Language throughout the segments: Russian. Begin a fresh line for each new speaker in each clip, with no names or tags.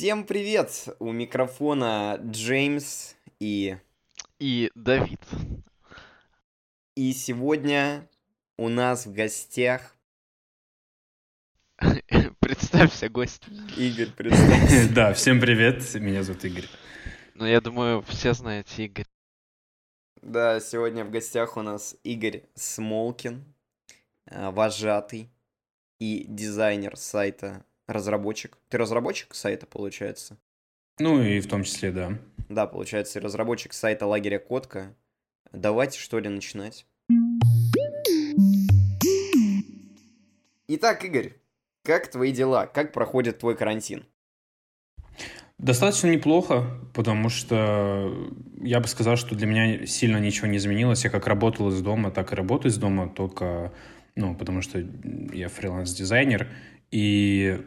Всем привет! У микрофона Джеймс и...
И Давид.
И сегодня у нас в гостях...
Представься, гость.
Игорь, представься.
Да, всем привет, меня зовут Игорь.
Ну, я думаю, все знаете Игорь.
Да, сегодня в гостях у нас Игорь Смолкин, э, вожатый и дизайнер сайта разработчик. Ты разработчик сайта, получается?
Ну и в том числе, да.
Да, получается, разработчик сайта лагеря Котка. Давайте, что ли, начинать. Итак, Игорь, как твои дела? Как проходит твой карантин?
Достаточно неплохо, потому что я бы сказал, что для меня сильно ничего не изменилось. Я как работал из дома, так и работаю из дома, только, ну, потому что я фриланс-дизайнер, и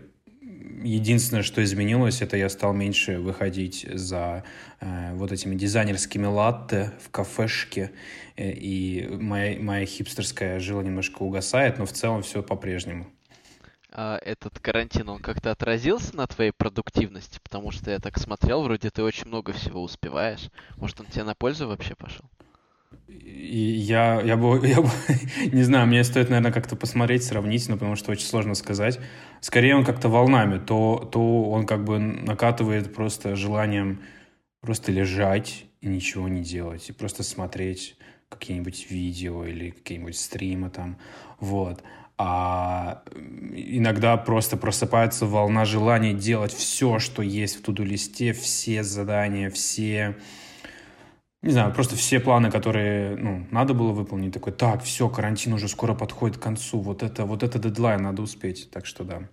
единственное, что изменилось, это я стал меньше выходить за э, вот этими дизайнерскими латте в кафешке, э, и моя, моя хипстерская жила немножко угасает, но в целом все по-прежнему.
А этот карантин, он как-то отразился на твоей продуктивности? Потому что я так смотрел, вроде ты очень много всего успеваешь. Может, он тебе на пользу вообще пошел?
Я, я, бы, я бы, не знаю, мне стоит, наверное, как-то посмотреть, сравнить, но потому что очень сложно сказать. Скорее он как-то волнами, то, то он как бы накатывает просто желанием просто лежать и ничего не делать, и просто смотреть какие-нибудь видео или какие-нибудь стримы там, вот. А иногда просто просыпается волна желания делать все, что есть в туду-листе, все задания, все не знаю, просто все планы, которые, ну, надо было выполнить, такой, так, все, карантин уже скоро подходит к концу, вот это, вот это дедлайн надо успеть, так что да.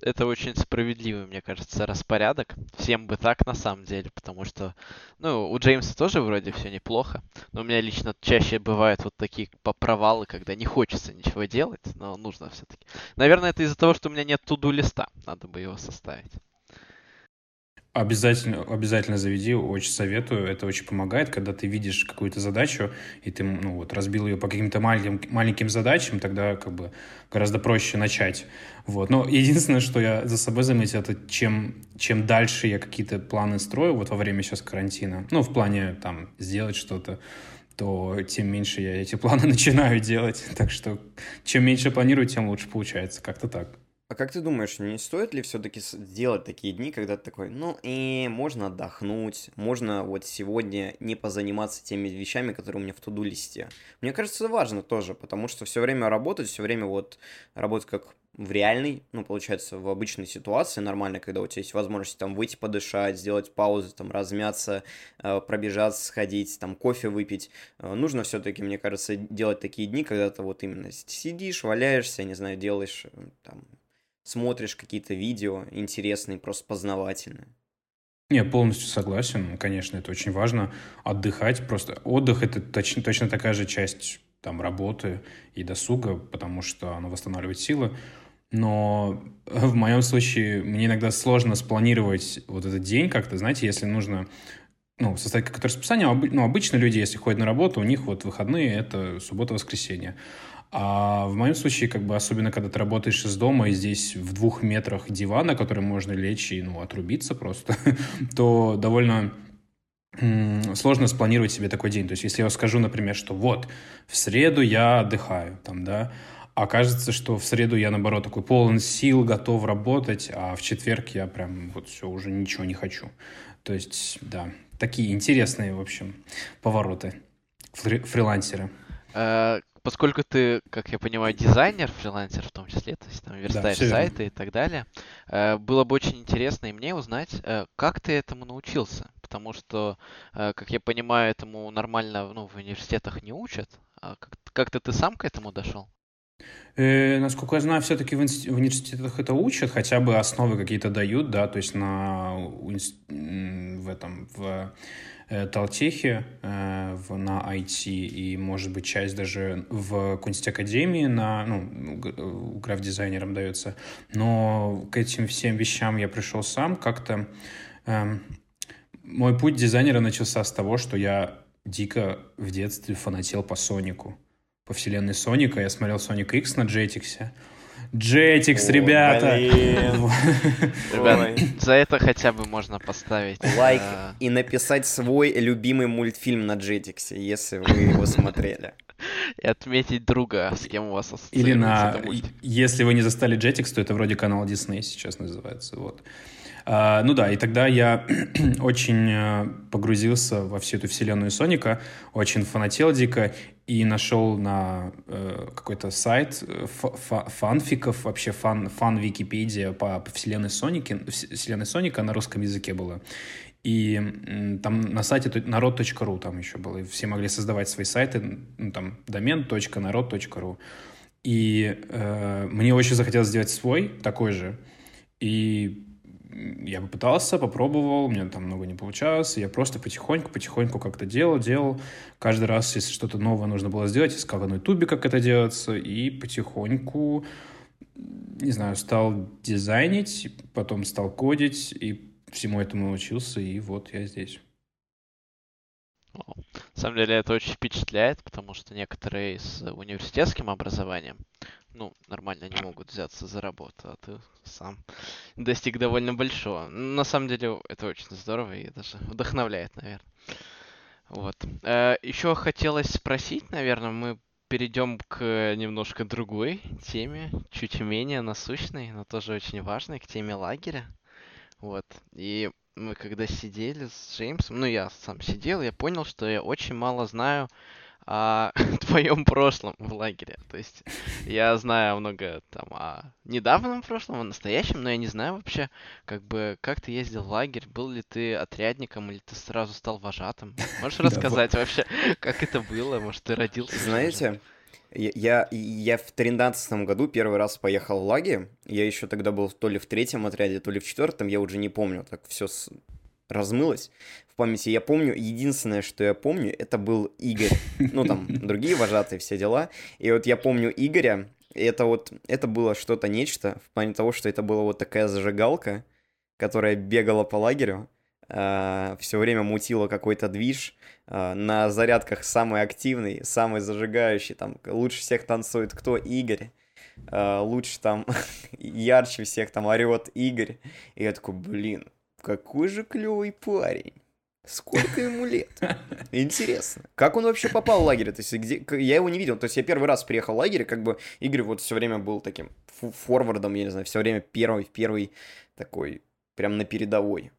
Это очень справедливый, мне кажется, распорядок. Всем бы так, на самом деле, потому что, ну, у Джеймса тоже вроде все неплохо, но у меня лично чаще бывают вот такие провалы, когда не хочется ничего делать, но нужно все-таки. Наверное, это из-за того, что у меня нет туду листа, надо бы его составить.
Обязательно, обязательно заведи, очень советую. Это очень помогает, когда ты видишь какую-то задачу, и ты ну, вот, разбил ее по каким-то маленьким, маленьким задачам, тогда как бы гораздо проще начать. Вот. Но единственное, что я за собой заметил, это чем, чем дальше я какие-то планы строю вот во время сейчас карантина, ну, в плане там сделать что-то, то тем меньше я эти планы начинаю делать. Так что чем меньше планирую, тем лучше получается. Как-то так.
А как ты думаешь, не стоит ли все-таки сделать такие дни, когда ты такой, ну и можно отдохнуть, можно вот сегодня не позаниматься теми вещами, которые у меня в туду листе. Мне кажется, важно тоже, потому что все время работать, все время вот работать как в реальной, ну, получается, в обычной ситуации нормально, когда у тебя есть возможность там выйти подышать, сделать паузу, там размяться, э, пробежаться, сходить, там кофе выпить. Э, нужно все-таки, мне кажется, делать такие дни, когда ты вот именно сидишь, валяешься, не знаю, делаешь э, там смотришь какие-то видео интересные, просто познавательные.
Не, полностью согласен. Конечно, это очень важно. Отдыхать просто. Отдых — это точно, точно такая же часть там, работы и досуга, потому что оно восстанавливает силы. Но в моем случае мне иногда сложно спланировать вот этот день как-то, знаете, если нужно ну, составить какое-то расписание. Ну, обычно люди, если ходят на работу, у них вот выходные — это суббота-воскресенье. А в моем случае, как бы, особенно когда ты работаешь из дома, и здесь в двух метрах дивана, который можно лечь и, ну, отрубиться просто, то довольно сложно спланировать себе такой день. То есть, если я скажу, например, что вот, в среду я отдыхаю, там, да, окажется, что в среду я, наоборот, такой полон сил, готов работать, а в четверг я прям вот все, уже ничего не хочу. То есть, да, такие интересные, в общем, повороты фри фрилансера.
Поскольку ты, как я понимаю, дизайнер, фрилансер в том числе, то есть там верстаешь да, сайты и так далее, э, было бы очень интересно и мне узнать, э, как ты этому научился. Потому что, э, как я понимаю, этому нормально ну, в университетах не учат. А как- как-то ты сам к этому дошел?
Э, насколько я знаю, все-таки в, в университетах это учат, хотя бы основы какие-то дают, да, то есть на в этом в Э, Талтехе э, в, на IT и, может быть, часть даже в Академии на, ну, граф-дизайнерам дается. Но к этим всем вещам я пришел сам как-то. Э, мой путь дизайнера начался с того, что я дико в детстве фанател по Сонику. По вселенной Соника. Я смотрел Соник X на Jetix. Jetix, ребята!
Ребят, за это хотя бы можно поставить
лайк э, и написать свой любимый мультфильм на Jetix, если вы его смотрели.
И отметить друга, с кем у вас
Или на... Если вы не застали Jetix, то это вроде канал Disney сейчас называется. Вот. А, ну да, и тогда я очень э, погрузился во всю эту вселенную Соника, очень фанател дико, и нашел на э, какой-то сайт э, фанфиков, вообще фан, фан Википедия по, по вселенной Соники, вселенной Соника на русском языке было. И там на сайте народ.ру там еще было. И все могли создавать свои сайты, ну, там домен.народ.ру. И э, мне очень захотелось сделать свой, такой же. И я попытался, попробовал, у меня там много не получалось. Я просто потихоньку, потихоньку как-то делал, делал. Каждый раз, если что-то новое нужно было сделать, искал на ютубе, как это делается, и потихоньку, не знаю, стал дизайнить, потом стал кодить, и всему этому научился, и вот я здесь.
На самом деле это очень впечатляет, потому что некоторые с университетским образованием ну, нормально не могут взяться за работу, а ты сам достиг довольно большого. На самом деле это очень здорово и даже вдохновляет, наверное. Вот. Э, еще хотелось спросить, наверное, мы перейдем к немножко другой теме, чуть менее насущной, но тоже очень важной, к теме лагеря. Вот. И мы когда сидели с Джеймсом, ну я сам сидел, я понял, что я очень мало знаю о твоем прошлом в лагере. То есть я знаю много там о недавнем прошлом, о настоящем, но я не знаю вообще, как бы, как ты ездил в лагерь, был ли ты отрядником или ты сразу стал вожатым? Можешь рассказать вообще, как это было? Может, ты родился?
Знаете, я, я в тринадцатом году первый раз поехал в лагерь. Я еще тогда был то ли в третьем отряде, то ли в четвертом, я уже не помню, так все размылось в памяти. Я помню, единственное, что я помню, это был Игорь. Ну, там, другие вожатые, все дела. И вот я помню Игоря, и это вот, это было что-то нечто, в плане того, что это была вот такая зажигалка, которая бегала по лагерю, э, все время мутила какой-то движ, э, на зарядках самый активный, самый зажигающий, там, лучше всех танцует кто? Игорь. Э, лучше там, ярче всех там орет Игорь. И я такой, блин, какой же клевый парень. Сколько ему лет? Интересно. Как он вообще попал в лагерь? То есть, где... Я его не видел. То есть, я первый раз приехал в лагерь, как бы Игорь вот все время был таким форвардом, я не знаю, все время первый, первый такой, прям на передовой.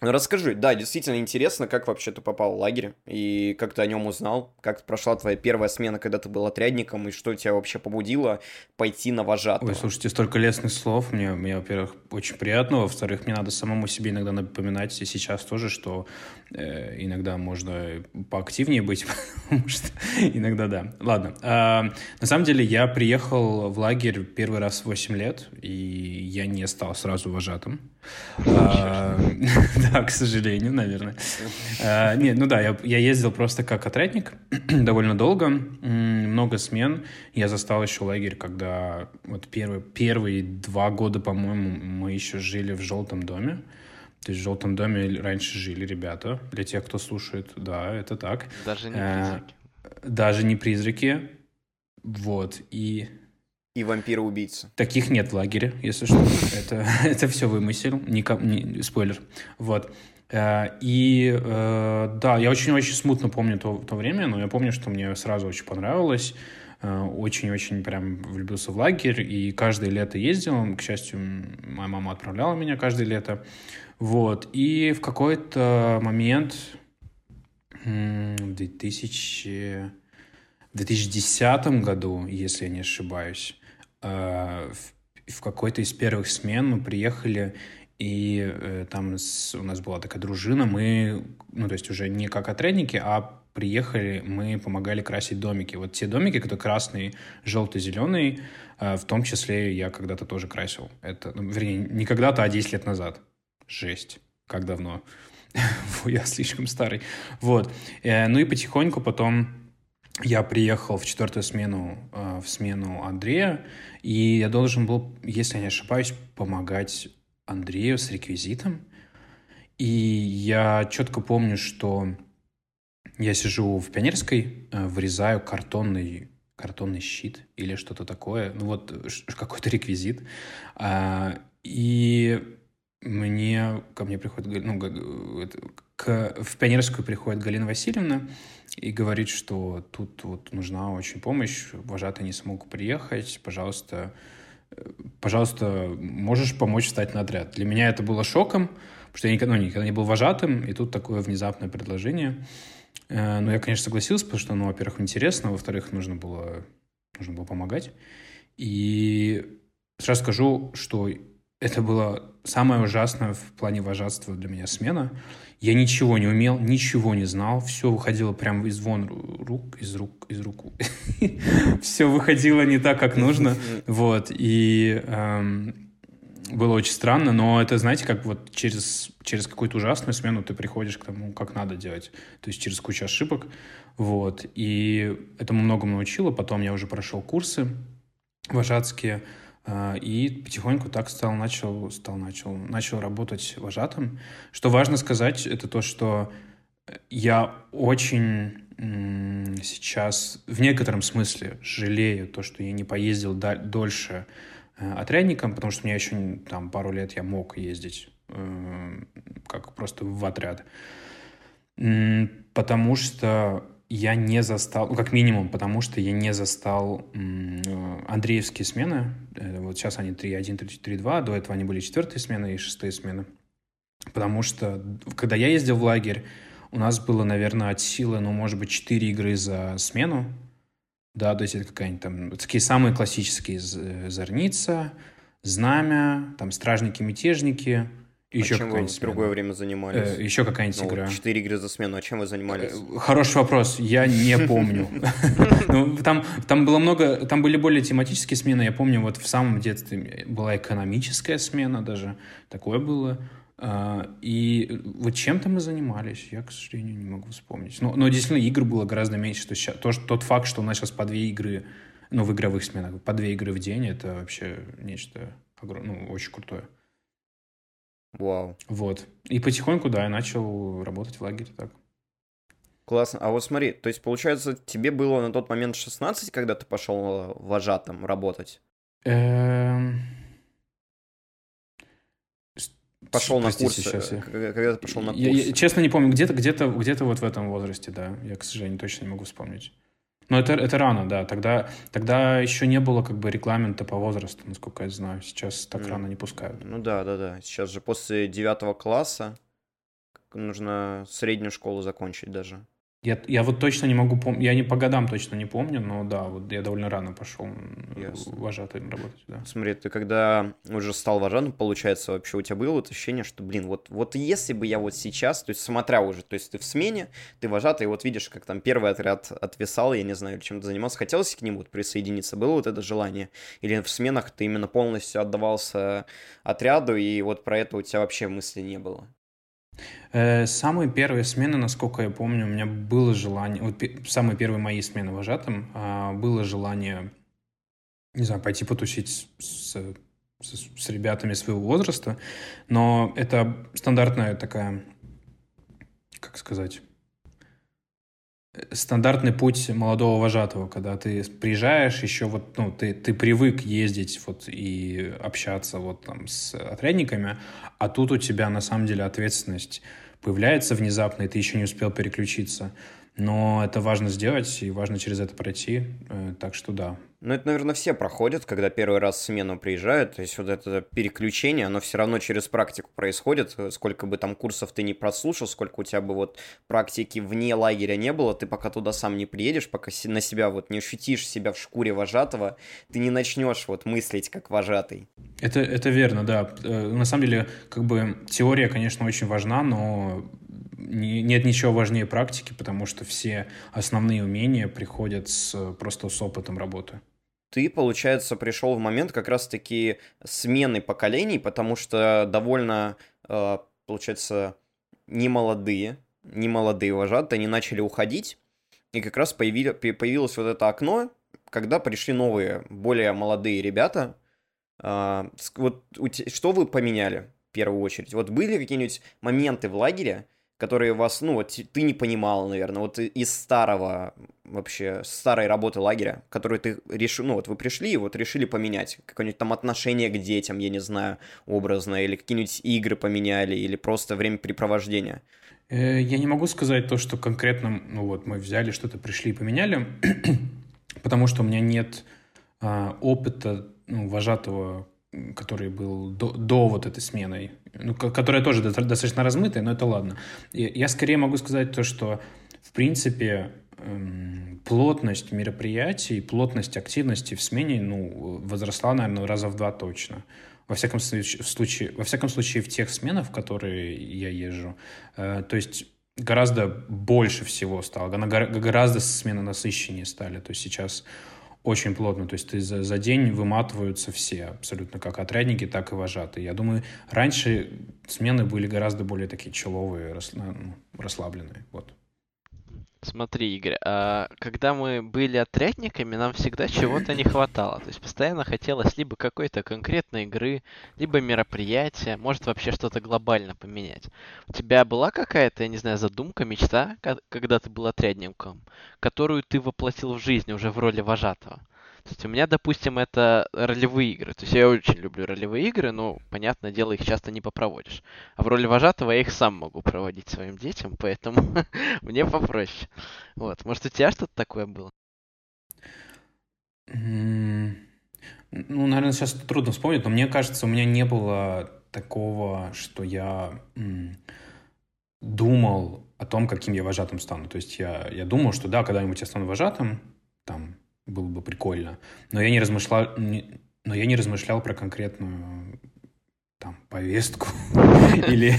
Расскажи, да, действительно интересно, как вообще ты попал в лагерь, и как ты о нем узнал, как прошла твоя первая смена, когда ты был отрядником, и что тебя вообще побудило пойти на вожатого?
Ой, слушайте, столько лестных слов, мне, мне во-первых, очень приятно, во-вторых, мне надо самому себе иногда напоминать, и сейчас тоже, что иногда можно поактивнее быть, потому что иногда да. Ладно, а, на самом деле я приехал в лагерь первый раз в 8 лет, и я не стал сразу вожатым. А, да, к сожалению, наверное. А, нет, ну да, я, я ездил просто как отрядник довольно долго, много смен. Я застал еще лагерь, когда вот первые, первые два года, по-моему, мы еще жили в желтом доме. То есть в желтом доме раньше жили ребята. Для тех, кто слушает, да, это так.
Даже не а, призраки.
Даже не призраки. Вот. И
и вампира-убийца.
Таких нет в лагере, если что. Это, это все вымысел, не, не, спойлер. Вот. Э, и э, да, я очень-очень смутно помню то, то время, но я помню, что мне сразу очень понравилось. Э, очень-очень прям влюбился в лагерь, и каждое лето ездил. К счастью, моя мама отправляла меня каждое лето. Вот. И в какой-то момент в 2000... В 2010 году, если я не ошибаюсь, Э, в, какой-то из первых смен мы приехали, и э, там у нас была такая дружина, мы, ну, то есть уже не как отрядники, а приехали, мы помогали красить домики. Вот те домики, которые красный, желтый, зеленый, э, в том числе я когда-то тоже красил. Это, ну, вернее, не когда-то, а 10 лет назад. Жесть. Как давно. я слишком старый. Вот. Э, ну и потихоньку потом я приехал в четвертую смену, э, в смену Андрея, и я должен был, если я не ошибаюсь, помогать Андрею с реквизитом. И я четко помню, что я сижу в пионерской, э, вырезаю картонный картонный щит или что-то такое, ну вот какой-то реквизит. А, и мне, ко мне приходит, ну, к, в пионерскую приходит Галина Васильевна и говорит, что тут вот нужна очень помощь, вожатый не смог приехать, пожалуйста, э, пожалуйста, можешь помочь встать на отряд. Для меня это было шоком, потому что я никогда, ну, никогда не был вожатым, и тут такое внезапное предложение. Но я, конечно, согласился, потому что, ну, во-первых, интересно, во-вторых, нужно было, нужно было помогать. И сразу скажу, что это было самое ужасное в плане вожатства для меня смена. Я ничего не умел, ничего не знал, все выходило прямо из вон рук, из рук, из рук. все выходило не так, как нужно. Вот, и эм, было очень странно, но это, знаете, как вот через, через какую-то ужасную смену ты приходишь к тому, как надо делать. То есть через кучу ошибок. Вот, и этому многому научило. Потом я уже прошел курсы вожатские, а, и потихоньку так стал, начал, стал, начал, начал работать вожатым. Что важно сказать, это то, что я очень сейчас в некотором смысле жалею то, что я не поездил дольше отрядником, потому что у меня еще там пару лет я мог ездить э, как просто в отряд. Потому что я не застал, ну, как минимум, потому что я не застал э, Андреевские смены. Э, вот сейчас они 3-1, 3-2, до этого они были четвертые смены и шестые смены. Потому что, когда я ездил в лагерь, у нас было, наверное, от силы, ну, может быть, 4 игры за смену. Да, то есть это какая-нибудь там, такие самые классические э, Зорница, Знамя, там, Стражники-мятежники –
еще а чем вы в другое время занимались?
Э, еще какая-нибудь
ну,
игра.
Четыре игры за смену, а чем вы занимались? Э,
хороший вопрос, я не помню. Ну, там было много, там были более тематические смены. Я помню, вот в самом детстве была экономическая смена даже, такое было. А, и вот чем-то мы занимались, я, к сожалению, не могу вспомнить. Но, но действительно, игр было гораздо меньше. То есть то, тот факт, что у нас сейчас по две игры, ну, в игровых сменах, по две игры в день, это вообще нечто огромное, ну, очень крутое.
Вау.
Вот. И потихоньку, да, я начал работать в лагере так.
Классно. А вот смотри, то есть, получается, тебе было на тот момент 16, когда ты пошел вожатым работать?
Эм...
Пошел на курсы, сейчас я... когда ты пошел на курсы.
Я, я, честно не помню, где-то где -то, где -то вот в этом возрасте, да. Я, к сожалению, точно не могу вспомнить. Но это, это рано, да. Тогда, тогда еще не было как бы регламента по возрасту, насколько я знаю. Сейчас так mm. рано не пускают.
Ну да, да, да. Сейчас же после девятого класса нужно среднюю школу закончить даже.
Я, я вот точно не могу помнить, я не по годам точно не помню, но да, вот я довольно рано пошел Ясно. вожатым работать, да.
Смотри, ты когда уже стал вожатым, получается, вообще у тебя было вот ощущение, что, блин, вот, вот если бы я вот сейчас, то есть смотря уже, то есть ты в смене, ты вожатый, вот видишь, как там первый отряд отвисал, я не знаю, чем-то занимался, хотелось к нему вот присоединиться, было вот это желание? Или в сменах ты именно полностью отдавался отряду, и вот про это у тебя вообще мысли не было?
Э, самые первые смены, насколько я помню, у меня было желание, вот самые первые мои смены вожатым, а, было желание, не знаю, пойти потусить с, с, с ребятами своего возраста, но это стандартная такая, как сказать, стандартный путь молодого вожатого, когда ты приезжаешь, еще вот, ну, ты, ты привык ездить вот и общаться вот там с отрядниками, а тут у тебя на самом деле ответственность появляется внезапно, и ты еще не успел переключиться. Но это важно сделать, и важно через это пройти, э, так что да,
ну, это, наверное, все проходят, когда первый раз в смену приезжают. То есть вот это переключение, оно все равно через практику происходит. Сколько бы там курсов ты не прослушал, сколько у тебя бы вот практики вне лагеря не было, ты пока туда сам не приедешь, пока на себя вот не ощутишь себя в шкуре вожатого, ты не начнешь вот мыслить как вожатый.
Это, это верно, да. Э, на самом деле, как бы теория, конечно, очень важна, но нет ничего важнее практики, потому что все основные умения приходят с, просто с опытом работы
ты, получается, пришел в момент как раз-таки смены поколений, потому что довольно, э, получается, немолодые, немолодые вожатые, они начали уходить, и как раз появилось вот это окно, когда пришли новые, более молодые ребята. А, вот что вы поменяли в первую очередь? Вот были какие-нибудь моменты в лагере, которые вас, ну, вот ты не понимал, наверное, вот из старого, вообще, старой работы лагеря, которую ты решил, ну, вот вы пришли и вот решили поменять какое-нибудь там отношение к детям, я не знаю, образно, или какие-нибудь игры поменяли, или просто времяпрепровождение.
Э, я не могу сказать то, что конкретно, ну, вот мы взяли что-то, пришли и поменяли, потому что у меня нет а, опыта ну, вожатого который был до, до вот этой смены, ну, которая тоже достаточно размытая, но это ладно. Я скорее могу сказать то, что, в принципе, эм, плотность мероприятий, плотность активности в смене, ну, возросла, наверное, раза в два точно. Во всяком случае, во всяком случае, в тех сменах, в которые я езжу. Э, то есть гораздо больше всего стало, гораздо смены насыщеннее стали. То есть сейчас очень плотно. То есть ты за, за день выматываются все, абсолютно как отрядники, так и вожатые. Я думаю, раньше смены были гораздо более такие человые, ну, расслабленные. Вот.
Смотри, Игорь, а когда мы были отрядниками, нам всегда чего-то не хватало. То есть постоянно хотелось либо какой-то конкретной игры, либо мероприятия, может вообще что-то глобально поменять. У тебя была какая-то, я не знаю, задумка, мечта, когда ты был отрядником, которую ты воплотил в жизнь уже в роли вожатого? То у меня, допустим, это ролевые игры. То есть я очень люблю ролевые игры, но, понятное дело, их часто не попроводишь. А в роли вожатого я их сам могу проводить своим детям, поэтому мне попроще. Вот. Может, у тебя что-то такое было?
Ну, наверное, сейчас трудно вспомнить, но мне кажется, у меня не было такого, что я думал о том, каким я вожатым стану. То есть я, я думал, что да, когда-нибудь я стану вожатым, там, было бы прикольно. Но я не размышлял, не, но я не размышлял про конкретную там повестку или,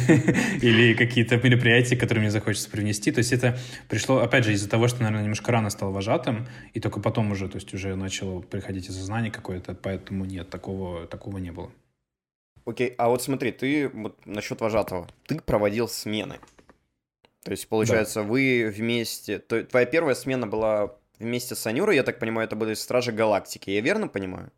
или какие-то мероприятия, которые мне захочется привнести. То есть это пришло, опять же, из-за того, что, наверное, немножко рано стал вожатым, и только потом уже, то есть уже начало приходить осознание какое-то, поэтому нет, такого, такого не было.
Окей, а вот смотри, ты вот насчет вожатого, ты проводил смены. То есть, получается, да. вы вместе... То, твоя первая смена была вместе с Анюрой, я так понимаю, это были Стражи Галактики. Я верно понимаю?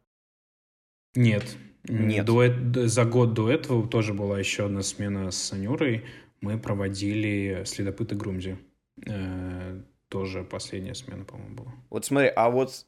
Нет. Нет. До, за год до этого тоже была еще одна смена с Анюрой. Мы проводили Следопыты Грумзи. Э, тоже последняя смена, по-моему, была.
Вот смотри, а вот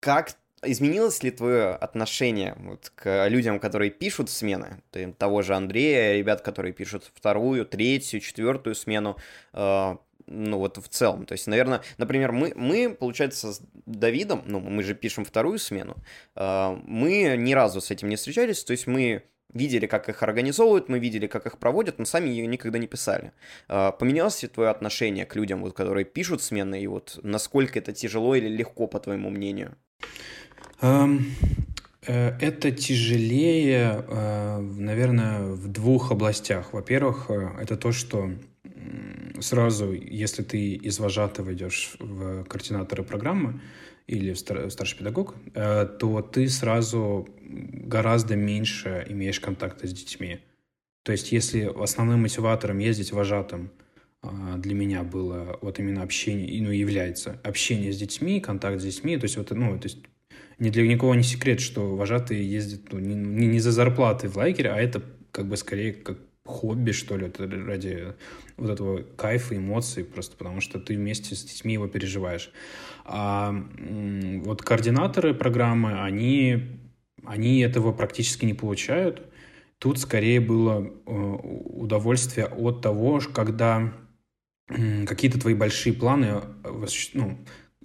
как изменилось ли твое отношение вот к людям, которые пишут смены? Того же Андрея, ребят, которые пишут вторую, третью, четвертую смену. Э, ну вот в целом. То есть, наверное, например, мы, мы, получается, с Давидом, ну, мы же пишем вторую смену, э, мы ни разу с этим не встречались, то есть мы видели, как их организовывают, мы видели, как их проводят, но сами ее никогда не писали. Э, поменялось ли твое отношение к людям, вот, которые пишут смены, и вот насколько это тяжело или легко, по твоему мнению?
Um... Это тяжелее, наверное, в двух областях. Во-первых, это то, что сразу, если ты из вожатого идешь в координаторы программы или в старший педагог, э, то ты сразу гораздо меньше имеешь контакта с детьми. То есть если основным мотиватором ездить вожатым а, для меня было вот именно общение, ну, является общение с детьми, контакт с детьми, то есть вот, ну, то есть ни для никого не секрет, что вожатые ездят ну, не, не за зарплаты в лагерь, а это как бы скорее как хобби, что ли, это ради вот этого кайфа, эмоций, просто потому что ты вместе с детьми его переживаешь. А вот координаторы программы, они, они этого практически не получают. Тут скорее было э, удовольствие от того, когда какие-то твои большие планы э, ну,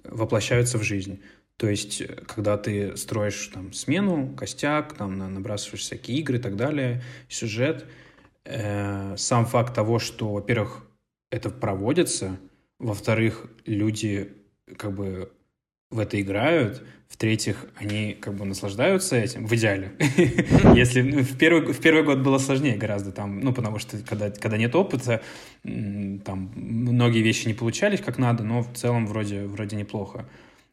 воплощаются в жизнь. То есть, когда ты строишь там смену, костяк, там набрасываешь всякие игры и так далее, сюжет – э, сам факт того, что, во-первых, это проводится, во-вторых, люди как бы в это играют, в-третьих, они как бы наслаждаются этим, в идеале. Если ну, в, первый, в первый год было сложнее гораздо, там, ну, потому что когда, когда нет опыта, там многие вещи не получались как надо, но в целом вроде, вроде неплохо.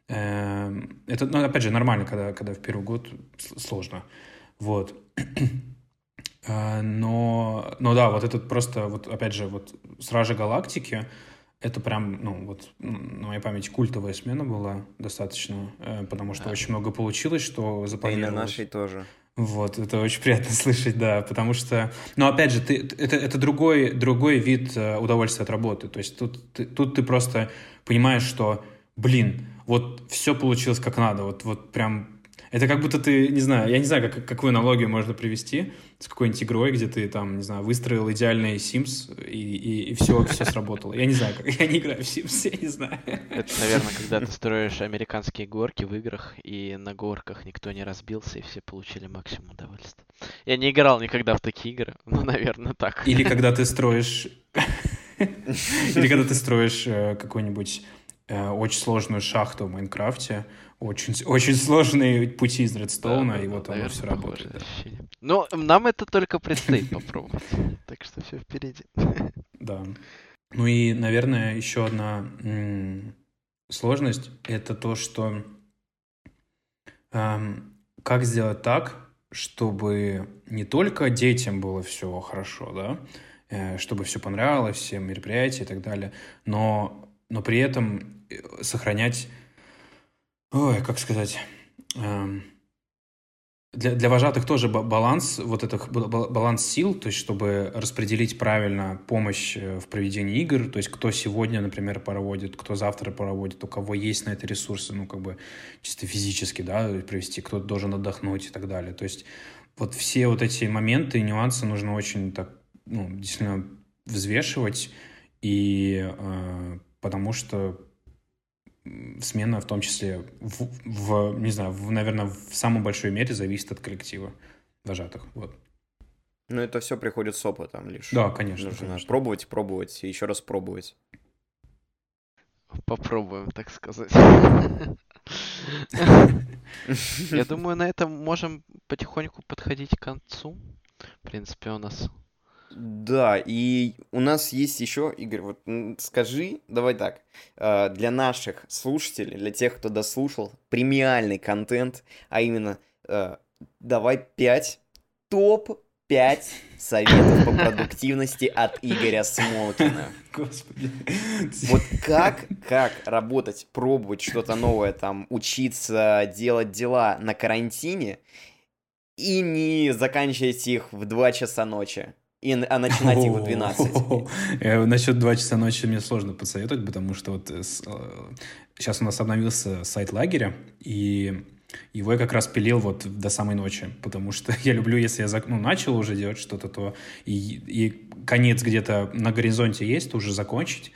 Эм, это, ну, опять же, нормально, когда, когда в первый год сложно. Вот. А, но, но да, вот этот просто, вот опять же, вот «Стражи Галактики», это прям, ну, вот на моей памяти культовая смена была достаточно, э, потому что да. очень много получилось, что запланировалось.
И на нашей тоже.
Вот, это очень приятно слышать, да, потому что, но опять же, ты, это, это другой, другой вид э, удовольствия от работы, то есть тут, ты, тут ты просто понимаешь, что, блин, вот все получилось как надо, вот, вот прям это как будто ты, не знаю, я не знаю, как, какую аналогию можно привести с какой-нибудь игрой, где ты там, не знаю, выстроил идеальный Sims, и, и, и все, все сработало. Я не знаю, как, я не играю в Sims, я не знаю.
Это, наверное, когда ты строишь американские горки в играх, и на горках никто не разбился, и все получили максимум удовольствия. Я не играл никогда в такие игры, но, наверное, так.
Или когда ты строишь... Или когда ты строишь э, какую-нибудь э, очень сложную шахту в Майнкрафте, очень, очень сложные пути из редстоуна, да, и вот наверное, оно все работает.
Но нам это только предстоит попробовать, так что все впереди.
Да. Ну и, наверное, еще одна сложность — это то, что как сделать так, чтобы не только детям было все хорошо, да, э, чтобы все понравилось, все мероприятия и так далее, но, но при этом э, сохранять ой, как сказать, эм, для, для вожатых тоже баланс, вот этот баланс сил, то есть чтобы распределить правильно помощь э, в проведении игр, то есть кто сегодня, например, проводит, кто завтра проводит, у кого есть на это ресурсы, ну, как бы чисто физически, да, провести, кто должен отдохнуть и так далее. То есть вот все вот эти моменты и нюансы нужно очень так, ну, действительно взвешивать, и э, потому что смена в том числе в, в не знаю, в, наверное, в самой большой мере зависит от коллектива вожатых. Вот.
Ну, это все приходит с опытом лишь.
Да, конечно.
Нужно
конечно.
пробовать, пробовать и еще раз пробовать.
Попробуем, так сказать. Я думаю, на этом можем потихоньку подходить к концу. В принципе, у нас
да, и у нас есть еще, Игорь, вот скажи, давай так, э, для наших слушателей, для тех, кто дослушал, премиальный контент, а именно, э, давай 5, топ-5 советов по продуктивности от Игоря Смолкина. Господи. Вот как, как работать, пробовать что-то новое, там, учиться, делать дела на карантине и не заканчивать их в 2 часа ночи? И, а начинать их в 12.
Э, Насчет 2 часа ночи мне сложно посоветовать, потому что вот сейчас э, у нас обновился сайт лагеря, и его я как раз пилил вот до самой ночи, потому что я люблю, если я ну, начал уже делать что-то, то и, и конец где-то на горизонте есть, то уже закончить.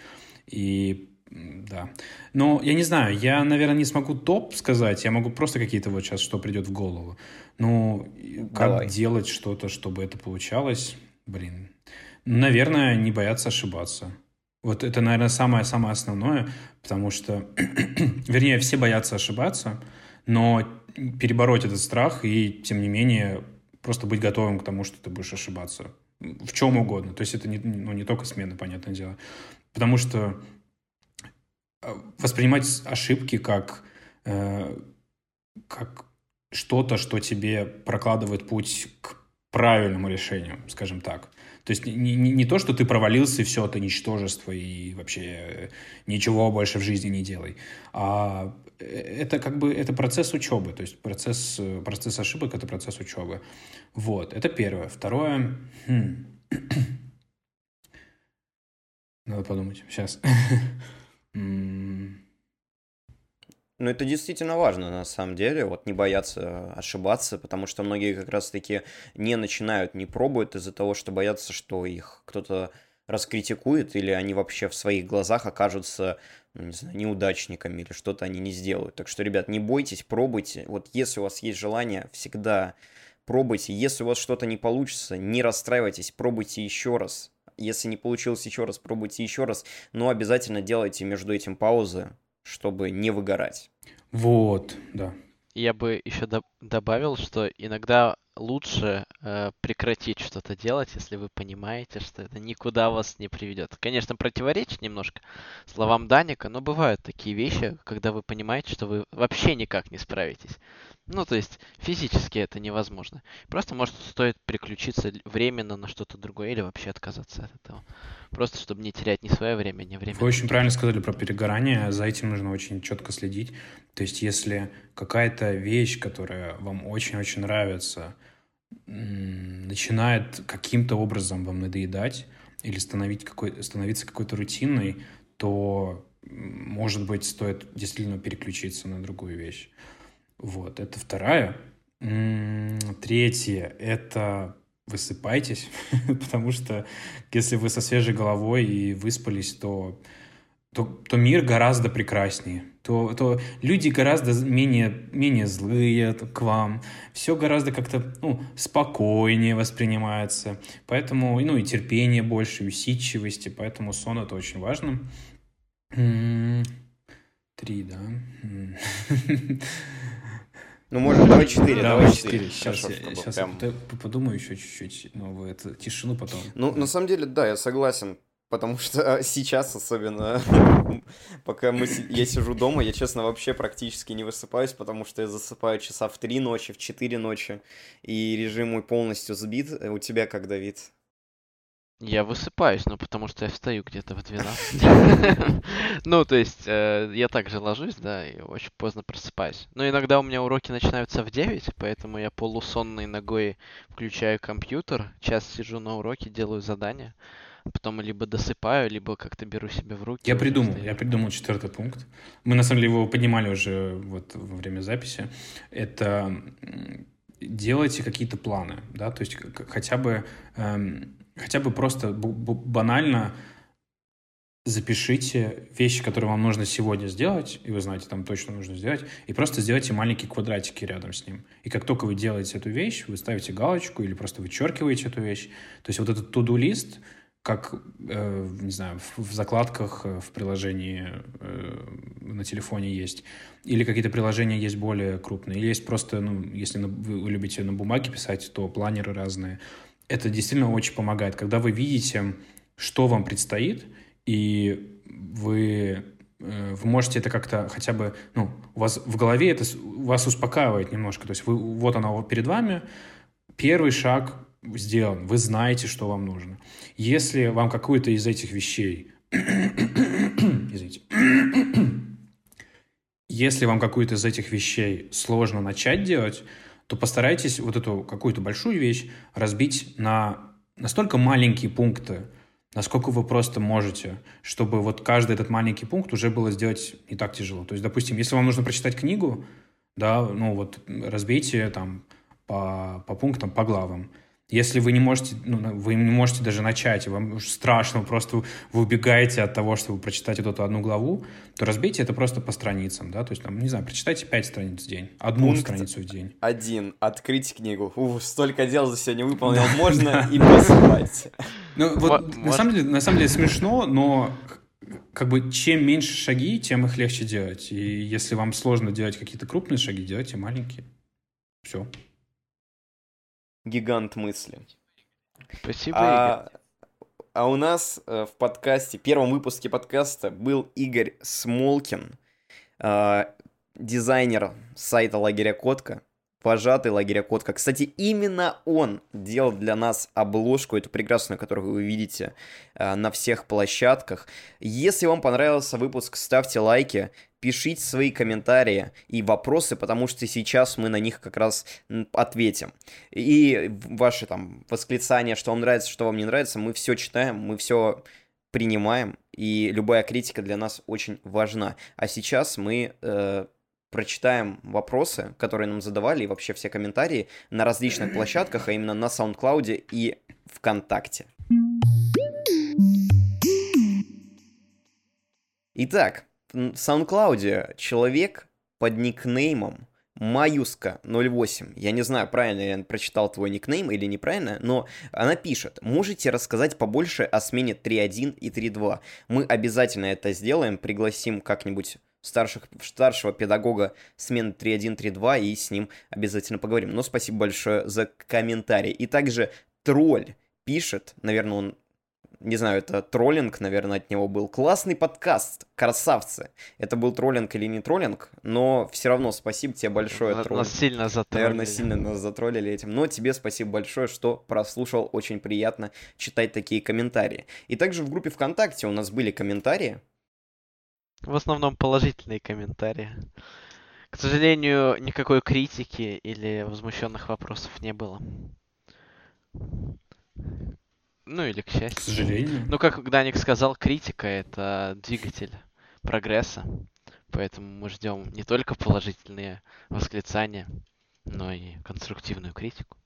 И да. Но я не знаю, я, наверное, не смогу топ сказать, я могу просто какие-то вот сейчас, что придет в голову. Ну, как Давай. делать что-то, чтобы это получалось, Блин. Наверное, не бояться ошибаться. Вот это, наверное, самое-самое основное, потому что, вернее, все боятся ошибаться, но перебороть этот страх и, тем не менее, просто быть готовым к тому, что ты будешь ошибаться. В чем угодно. То есть это не, ну, не только смена, понятное дело. Потому что э, воспринимать ошибки как, э, как что-то, что тебе прокладывает путь к правильному решению, скажем так. То есть не, не, не то, что ты провалился, и все, это ничтожество, и вообще э, ничего больше в жизни не делай. А э, это как бы это процесс учебы, то есть процесс, э, процесс ошибок — это процесс учебы. Вот, это первое. Второе... Хм. Надо подумать. Сейчас.
Ну, это действительно важно, на самом деле, вот не бояться ошибаться, потому что многие как раз-таки не начинают, не пробуют из-за того, что боятся, что их кто-то раскритикует, или они вообще в своих глазах окажутся, ну, не знаю, неудачниками, или что-то они не сделают. Так что, ребят, не бойтесь, пробуйте. Вот если у вас есть желание, всегда пробуйте. Если у вас что-то не получится, не расстраивайтесь, пробуйте еще раз. Если не получилось еще раз, пробуйте еще раз, но обязательно делайте между этим паузы, чтобы не выгорать.
Вот, да.
Я бы еще до- добавил, что иногда лучше э, прекратить что-то делать, если вы понимаете, что это никуда вас не приведет. Конечно, противоречит немножко словам Даника, но бывают такие вещи, когда вы понимаете, что вы вообще никак не справитесь. Ну, то есть физически это невозможно. Просто, может, стоит переключиться временно на что-то другое или вообще отказаться от этого. Просто, чтобы не терять ни свое время, ни время.
Вы очень правильно сказали про перегорание. За этим нужно очень четко следить. То есть, если какая-то вещь, которая вам очень-очень нравится, начинает каким-то образом вам надоедать или становить какой, становиться какой-то рутинной, то, может быть, стоит действительно переключиться на другую вещь. Вот, это вторая. Третье — это высыпайтесь, потому что если вы со свежей головой и выспались, то, то, то мир гораздо прекраснее, то, то люди гораздо менее, менее злые к вам, все гораздо как-то ну, спокойнее воспринимается, поэтому, ну и терпение больше, усидчивости, поэтому сон это очень важно. Три, да.
Ну, может, давай четыре,
давай четыре. Сейчас, я, сейчас прям... подумаю еще чуть-чуть, но в это, тишину потом.
Ну, на самом деле, да, я согласен, потому что сейчас особенно, пока мы, я сижу дома, я, честно, вообще практически не высыпаюсь, потому что я засыпаю часа в три ночи, в четыре ночи, и режим мой полностью сбит. У тебя как, Давид?
Я высыпаюсь, ну потому что я встаю где-то в 12. Ну, то есть, э, я также ложусь, да, и очень поздно просыпаюсь. Но иногда у меня уроки начинаются в 9, поэтому я полусонной ногой включаю компьютер, час сижу на уроке, делаю задания, потом либо досыпаю, либо как-то беру себя в руки.
Я придумал, я придумал четвертый пункт. Мы, на самом деле, его поднимали уже вот во время записи. Это делайте какие-то планы, да, то есть хотя бы эм, хотя бы просто банально запишите вещи, которые вам нужно сегодня сделать, и вы знаете, там точно нужно сделать, и просто сделайте маленькие квадратики рядом с ним. И как только вы делаете эту вещь, вы ставите галочку или просто вычеркиваете эту вещь. То есть вот этот to-do лист, как, э, не знаю, в, закладках э, в приложении э, на телефоне есть, или какие-то приложения есть более крупные, или есть просто, ну, если вы любите на бумаге писать, то планеры разные это действительно очень помогает. Когда вы видите, что вам предстоит, и вы, вы можете это как-то хотя бы, ну, у вас в голове это вас успокаивает немножко. То есть вы, вот оно перед вами, первый шаг сделан, вы знаете, что вам нужно. Если вам какую-то из этих вещей, извините, если вам какую-то из этих вещей сложно начать делать, то постарайтесь вот эту какую-то большую вещь разбить на настолько маленькие пункты, насколько вы просто можете, чтобы вот каждый этот маленький пункт уже было сделать не так тяжело. То есть, допустим, если вам нужно прочитать книгу, да, ну вот разбейте там по, по пунктам, по главам. Если вы не можете, ну, вы не можете даже начать, вам страшно, просто вы убегаете от того, чтобы прочитать вот эту одну главу, то разбейте это просто по страницам, да, то есть, там, не знаю, прочитайте пять страниц в день, одну Пункт страницу в день.
Один. Открыть книгу. Ух, столько дел за сегодня выполнил, можно и поспать.
Ну, вот, на самом деле, на самом деле смешно, но как бы чем меньше шаги, тем их легче делать. И если вам сложно делать какие-то крупные шаги, делайте маленькие. Все
гигант мысли.
Спасибо, а,
Игорь. А у нас э, в подкасте, первом выпуске подкаста был Игорь Смолкин, э, дизайнер сайта лагеря Котка вожатый лагеря Котка. Кстати, именно он делал для нас обложку, эту прекрасную, которую вы видите э, на всех площадках. Если вам понравился выпуск, ставьте лайки, пишите свои комментарии и вопросы, потому что сейчас мы на них как раз ответим. И ваши там восклицания, что вам нравится, что вам не нравится, мы все читаем, мы все принимаем, и любая критика для нас очень важна. А сейчас мы э, прочитаем вопросы, которые нам задавали, и вообще все комментарии на различных площадках, а именно на SoundCloud и ВКонтакте. Итак, в SoundCloud человек под никнеймом Маюска 08. Я не знаю, правильно я прочитал твой никнейм или неправильно, но она пишет. Можете рассказать побольше о смене 3.1 и 3.2? Мы обязательно это сделаем, пригласим как-нибудь старших, старшего педагога смены 3.1-3.2 и с ним обязательно поговорим. Но спасибо большое за комментарий. И также тролль пишет, наверное, он не знаю, это троллинг, наверное, от него был. Классный подкаст, красавцы. Это был троллинг или не троллинг, но все равно спасибо тебе большое,
тролль. Нас сильно затроллили.
Наверное, сильно нас затроллили этим. Но тебе спасибо большое, что прослушал. Очень приятно читать такие комментарии. И также в группе ВКонтакте у нас были комментарии.
В основном положительные комментарии. К сожалению, никакой критики или возмущенных вопросов не было. Ну или к счастью.
К сожалению.
Ну, как Даник сказал, критика — это двигатель прогресса. Поэтому мы ждем не только положительные восклицания, но и конструктивную критику.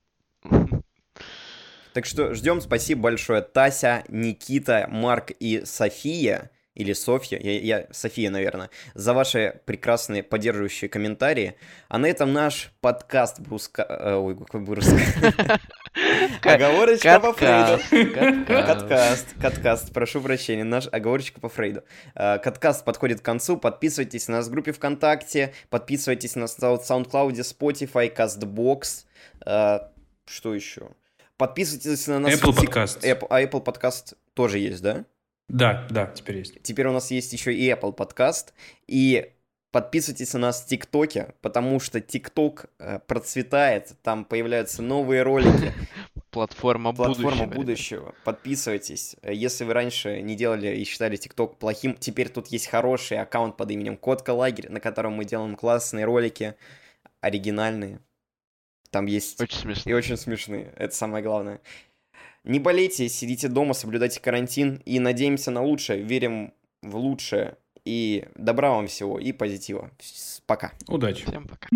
Так что ждем. Спасибо большое Тася, Никита, Марк и София или Софья, я, я, София, наверное, за ваши прекрасные поддерживающие комментарии. А на этом наш подкаст Бруска... Э, ой, какой Бруска... Оговорочка по Фрейду. Каткаст, каткаст, прошу прощения, наш оговорочка по Фрейду. Э, каткаст подходит к концу, подписывайтесь на нас в группе ВКонтакте, подписывайтесь на SoundCloud, Spotify, CastBox, э, что еще? Подписывайтесь на нас
Apple Podcast.
А Apple Podcast тоже есть, да?
Да, да, теперь есть.
Теперь у нас есть еще и Apple подкаст. И подписывайтесь на нас в ТикТоке, потому что ТикТок э, процветает, там появляются новые ролики.
Платформа,
Платформа
будущего.
будущего. Подписывайтесь. Если вы раньше не делали и считали ТикТок плохим, теперь тут есть хороший аккаунт под именем Котка Лагерь, на котором мы делаем классные ролики, оригинальные. Там есть...
Очень смешно.
И очень смешные. Это самое главное. Не болейте, сидите дома, соблюдайте карантин и надеемся на лучшее, верим в лучшее. И добра вам всего и позитива. Пока.
Удачи.
Всем пока.